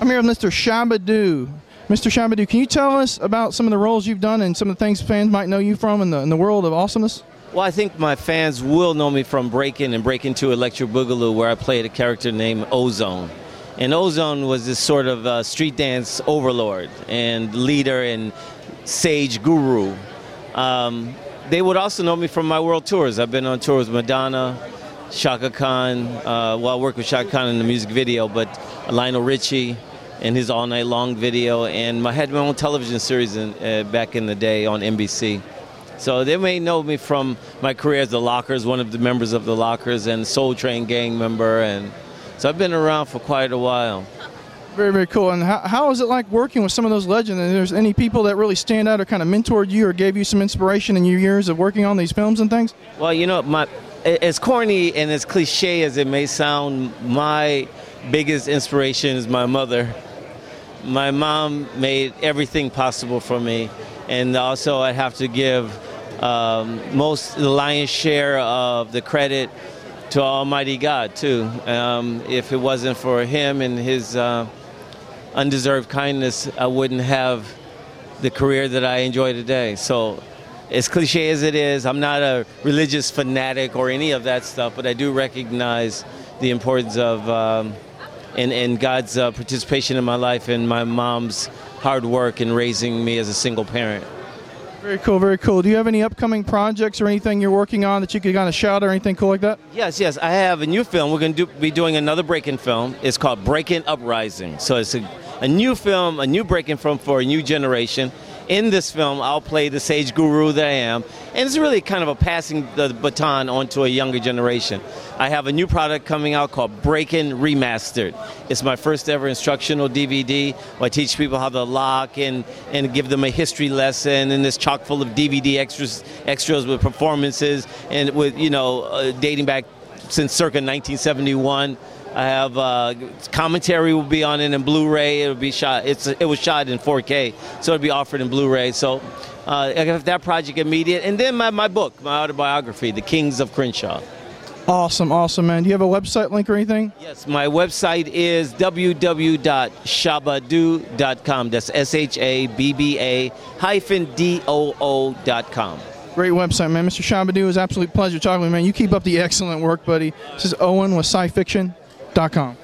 I'm here with Mr. Shabba-Doo. Mr. Shabba-Doo, can you tell us about some of the roles you've done and some of the things fans might know you from in the, in the world of awesomeness? Well, I think my fans will know me from Breaking and Breaking 2 Electric Boogaloo, where I played a character named Ozone. And Ozone was this sort of uh, street dance overlord and leader and sage guru. Um, they would also know me from my world tours. I've been on tours with Madonna, Chaka Khan. Uh, well, I worked with Chaka Khan in the music video, but Lionel Richie in his All Night Long video, and I had my own television series in, uh, back in the day on NBC. So they may know me from my career as the Lockers, one of the members of the Lockers, and Soul Train gang member, and so I've been around for quite a while. Very, very cool. And how, how is it like working with some of those legends? And there's any people that really stand out or kind of mentored you or gave you some inspiration in your years of working on these films and things? Well, you know, my as corny and as cliche as it may sound, my biggest inspiration is my mother. My mom made everything possible for me, and also I have to give um, most the lion's share of the credit to Almighty God too. Um, if it wasn't for Him and His uh, undeserved kindness, I wouldn't have the career that I enjoy today. So, as cliche as it is, I'm not a religious fanatic or any of that stuff, but I do recognize the importance of um, and, and God's uh, participation in my life and my mom's hard work in raising me as a single parent. Very cool, very cool. Do you have any upcoming projects or anything you're working on that you could kind of shout or anything cool like that? Yes, yes. I have a new film. We're going to do, be doing another breaking film. It's called Breaking Uprising. So it's a, a new film, a new breaking film for a new generation in this film, I'll play the sage guru that I am, and it's really kind of a passing the baton onto a younger generation. I have a new product coming out called Breaking Remastered. It's my first ever instructional DVD where I teach people how to lock and, and give them a history lesson, and it's chock full of DVD extras, extras with performances and with, you know, uh, dating back since circa 1971. I have uh, commentary will be on it in Blu-ray. It'll be shot. It's it was shot in 4K, so it'll be offered in Blu-ray. So uh, I have that project immediate, and then my, my book, my autobiography, The Kings of Crenshaw. Awesome, awesome, man. Do you have a website link or anything? Yes, my website is www.shabba-doo.com. That's S-H-A-B-B-A hyphen D-O-O.com. Great website, man. Mr. Shabba-Doo, it was absolute pleasure talking with you, man. You keep up the excellent work, buddy. This is Owen with scifiction.com.